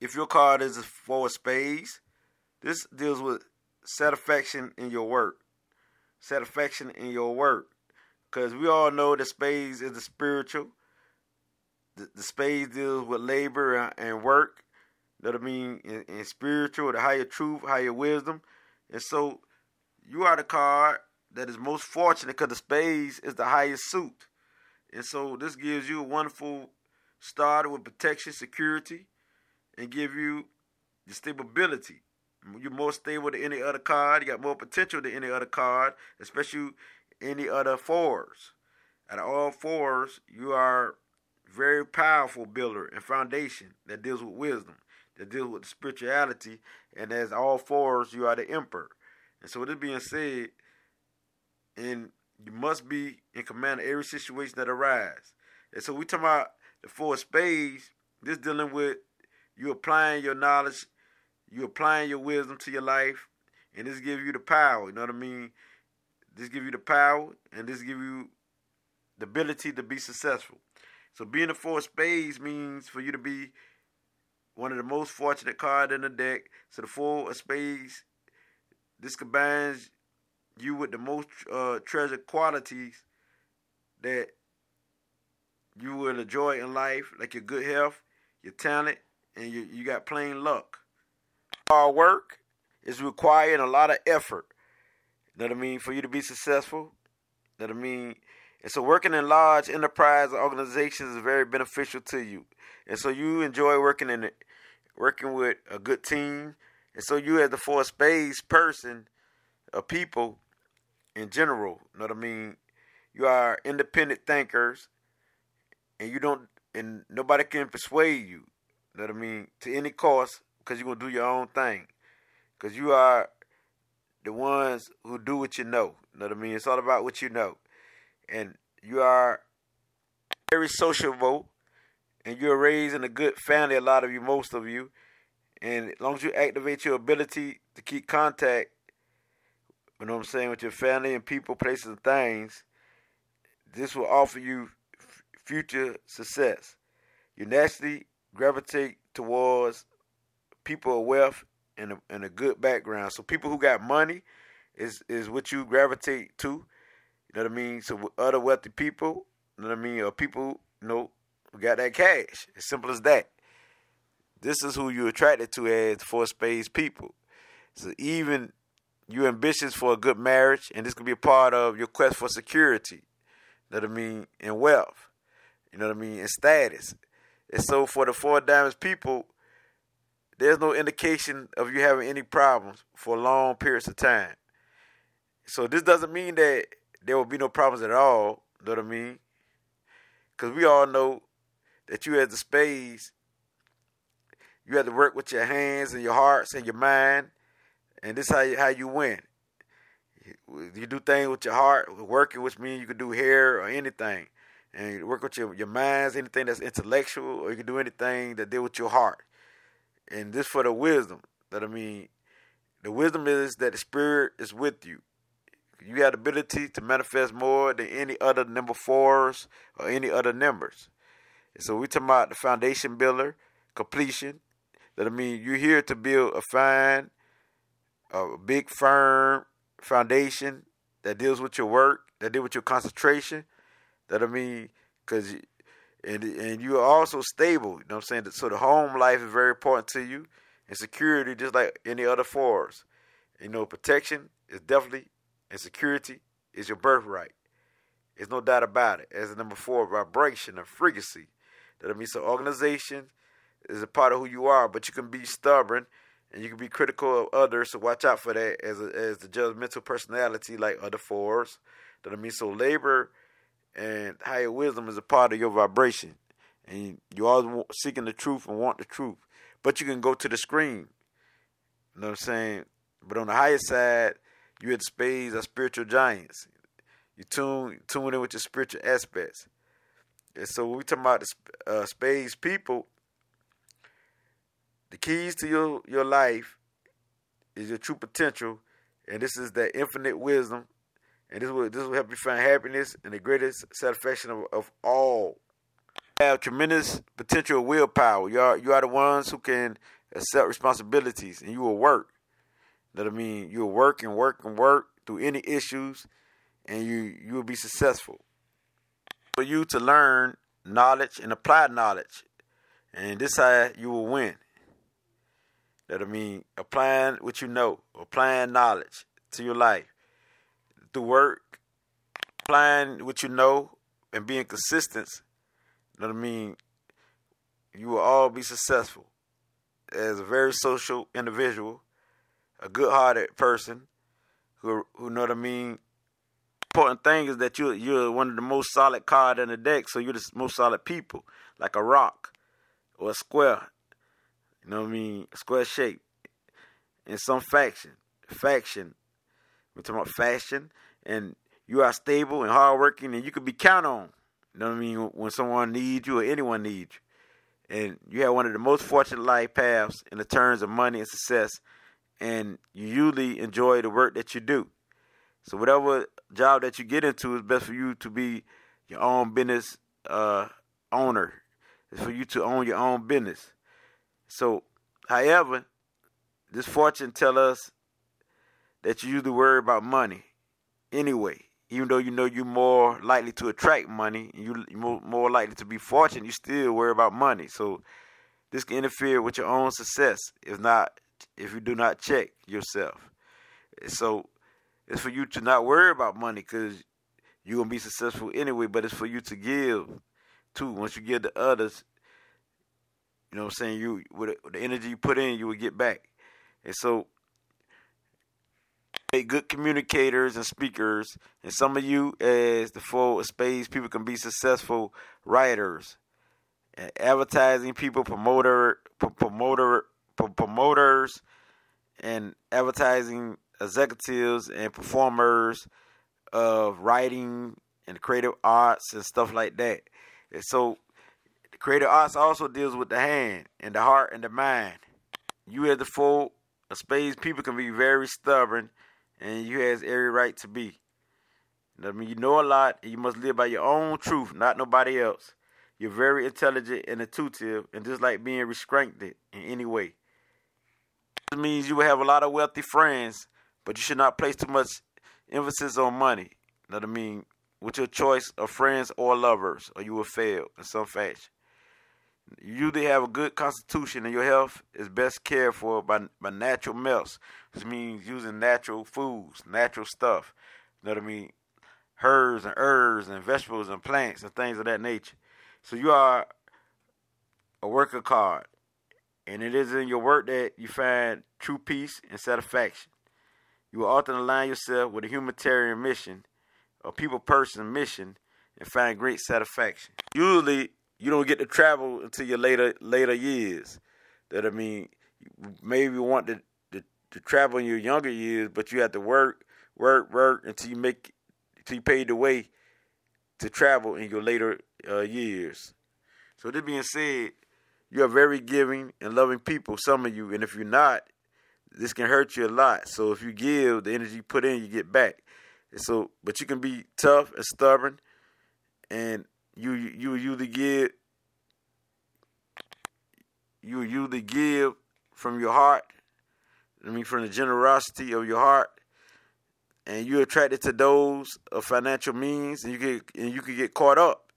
if your card is four of spades, this deals with satisfaction in your work. Satisfaction in your work. Because we all know that spades is the spiritual. The, the spades deals with labor and work. What I mean? In, in spiritual, the higher truth, higher wisdom. And so you are the card that is most fortunate because the spades is the highest suit. And so this gives you a wonderful start with protection, security, and give you the stability. You're more stable than any other card. You got more potential than any other card, especially any other fours. Of all fours, you are very powerful builder and foundation that deals with wisdom, that deals with spirituality, and as all fours, you are the emperor. And so, with this being said, and you must be in command of every situation that arises. And so, we talk about the four spades. This dealing with you applying your knowledge, you applying your wisdom to your life, and this give you the power. You know what I mean? This give you the power, and this give you the ability to be successful. So being a four spades means for you to be one of the most fortunate card in the deck. So the four of spades, this combines you with the most uh, treasured qualities that you will enjoy in life, like your good health, your talent, and you, you got plain luck. Hard work is requiring a lot of effort. You know what I mean? For you to be successful. You know what I mean? And so working in large enterprise organizations is very beneficial to you. And so you enjoy working in it, working with a good team. And so you as the four spades person of people in general, you know what I mean? You are independent thinkers and you don't and nobody can persuade you, what I mean, to any cost because you're gonna do your own thing. Cause you are the ones who do what you know. Know what I mean? It's all about what you know. And you are very sociable and you're raised in a good family, a lot of you, most of you. And as long as you activate your ability to keep contact, you know what I'm saying, with your family and people, places, and things, this will offer you f- future success. You naturally gravitate towards people of wealth and a, and a good background. So people who got money is is what you gravitate to. You know what I mean? So other wealthy people, you know what I mean, or people, you know, who got that cash. As simple as that. This is who you're attracted to as four spades people. So even you're ambitious for a good marriage, and this could be a part of your quest for security. You know what I mean? And wealth. You know what I mean? And status. And so for the four diamonds people, there's no indication of you having any problems for long periods of time. So this doesn't mean that there will be no problems at all. Know what I mean? Because we all know that you as the spades, you have to work with your hands and your hearts and your mind, and this is how you, how you win. You do things with your heart, working, which means you can do hair or anything, and work with your your minds, anything that's intellectual, or you can do anything that deal with your heart and this for the wisdom. That I mean, the wisdom is that the spirit is with you. You got the ability to manifest more than any other number fours or any other numbers. And so we talking about the foundation builder, completion. That I mean, you're here to build a fine, a big firm foundation that deals with your work, that deals with your concentration. That I mean, because and and you are also stable. You know what I'm saying? So the home life is very important to you, and security, just like any other force. You know, protection is definitely, and security is your birthright. There's no doubt about it. As a number four, vibration and frequency. That I mean, so organization is a part of who you are, but you can be stubborn and you can be critical of others. So watch out for that as a, as the judgmental personality like other fours. That I mean, so labor and higher wisdom is a part of your vibration. And you always seeking the truth and want the truth. But you can go to the screen. You know what I'm saying? But on the higher side, you had spades are spiritual giants. You tune tune in with your spiritual aspects. And so when we talk about the uh, spades people, the keys to your, your life is your true potential, and this is that infinite wisdom and this will this will help you find happiness and the greatest satisfaction of, of all have tremendous potential willpower. You are you are the ones who can accept responsibilities and you will work. That I mean, you'll work and work and work through any issues and you you will be successful. For you to learn knowledge and apply knowledge. And this how you will win. That I mean, applying what you know, applying knowledge to your life through work, applying what you know, and being consistent. You know what I mean? You will all be successful as a very social individual, a good-hearted person who who know what I mean. Important thing is that you you're one of the most solid card in the deck, so you're the most solid people, like a rock or a square. You know what I mean? Square shape. In some faction. Faction. We're talking about fashion. And you are stable and hardworking and you can be counted on. You know what I mean? When someone needs you or anyone needs you. And you have one of the most fortunate life paths in the terms of money and success. And you usually enjoy the work that you do. So whatever job that you get into is best for you to be your own business uh, owner. It's for you to own your own business. So, however, this fortune tell us that you usually worry about money anyway. Even though you know you're more likely to attract money, you more, more likely to be fortunate, you still worry about money. So this can interfere with your own success if not if you do not check yourself. So it's for you to not worry about money because you're gonna be successful anyway. But it's for you to give too. Once you give to others, you know what I'm saying? You with the energy you put in, you will get back. And so make good communicators and speakers. And some of you, as the full spades people, can be successful writers, and advertising people, promoter, promoter, promoters, and advertising executives and performers of writing and creative arts and stuff like that. And so the creative arts also deals with the hand and the heart and the mind. You as the full of spades people can be very stubborn and you has every right to be. I mean, you know a lot, and you must live by your own truth, not nobody else. You're very intelligent and intuitive, and just like being restrained in any way. This means you will have a lot of wealthy friends, but you should not place too much emphasis on money. Know what I mean? With your choice of friends or lovers, or you will fail in some fashion. You usually have a good constitution and your health is best cared for by, by natural melts, which means using natural foods, natural stuff. You know what I mean? Herbs and herbs and vegetables and plants and things of that nature. So you are a worker card. And it is in your work that you find true peace and satisfaction. You will often align yourself with a humanitarian mission, a people person mission, and find great satisfaction. Usually, you don't get to travel until your later later years. That I mean, maybe you want to, to, to travel in your younger years, but you have to work, work, work until you make until you pay the way to travel in your later uh, years. So this being said, you are very giving and loving people. Some of you, and if you're not, this can hurt you a lot. So if you give, the energy you put in, you get back. And so, but you can be tough and stubborn, and you you usually give you usually give from your heart. I mean, from the generosity of your heart, and you're attracted to those of financial means, and you get and you can get caught up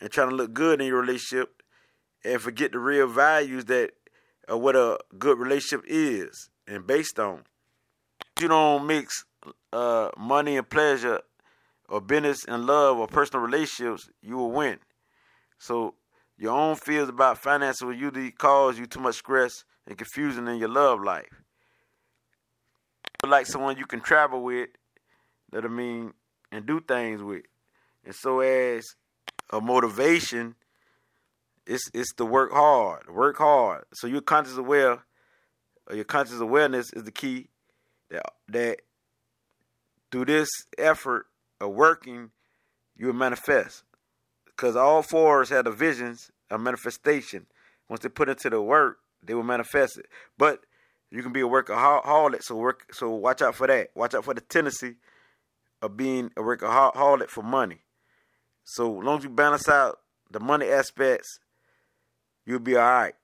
and trying to look good in your relationship, and forget the real values that of what a good relationship is and based on. You don't mix uh, money and pleasure or business and love or personal relationships, you will win. So your own fears about finances will usually cause you too much stress and confusion in your love life. Like someone you can travel with, that I mean, and do things with. And so as a motivation, it's it's to work hard. Work hard. So you're conscious aware your conscious awareness is the key that that through this effort of working, you will manifest. Because all fours had the visions of manifestation. Once they put into the work, they will manifest it. But you can be a workaholic, so work. So watch out for that. Watch out for the tendency of being a workaholic for money. So long as you balance out the money aspects, you'll be all right.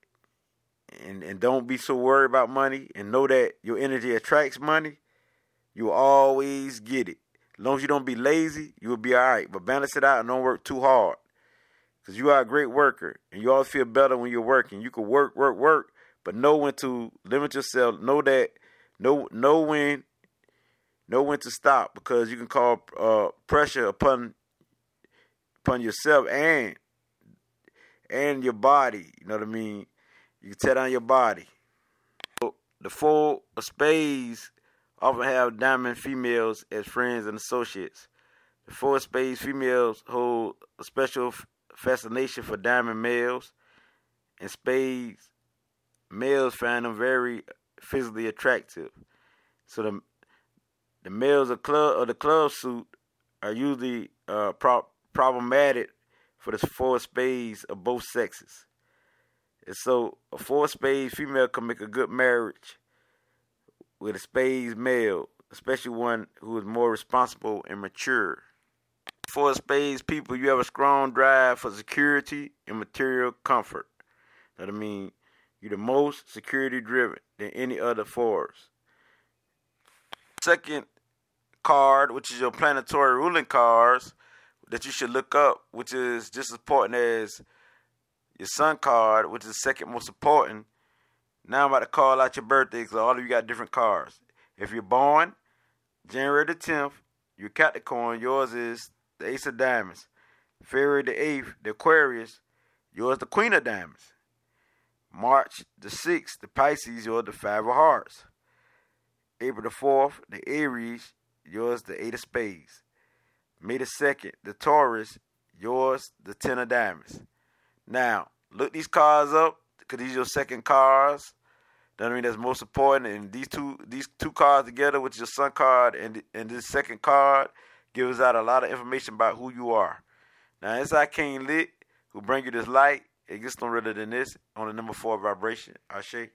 And and don't be so worried about money and know that your energy attracts money. You'll always get it. As long as you don't be lazy, you'll be all right. But balance it out and don't work too hard. Because you are a great worker and you always feel better when you're working. You can work, work, work, but know when to limit yourself. Know that, know, know when, know when to stop because you can call uh, pressure upon upon yourself and and your body. You know what I mean? You can tear down your body. The four of spades often have diamond females as friends and associates. The four spades females hold a special fascination for diamond males, and spades males find them very physically attractive. So the the males of club the club suit are usually uh, pro- problematic for the four spades of both sexes. And so a four spades female can make a good marriage with a spades male, especially one who is more responsible and mature. For a spades people, you have a strong drive for security and material comfort. That I mean, you're the most security driven than any other fours. Second card, which is your planetary ruling cards, that you should look up, which is just as important as your sun card, which is second most important. Now I'm about to call out your birthday because all of you got different cards. If you're born January the 10th, you're Capricorn, yours is the Ace of Diamonds. February the 8th, the Aquarius, yours the Queen of Diamonds. March the 6th, the Pisces, yours the Five of Hearts. April the 4th, the Aries, yours the Eight of Spades. May the 2nd, the Taurus, yours the Ten of Diamonds. Now, look these cards up because these are your second cards. I mean that's most important. And these two these two cards together, is your sun card and and this second card, gives out a lot of information about who you are. Now, inside King Lit, who bring you this light, it gets no redder than this on the number four vibration. I Ashe.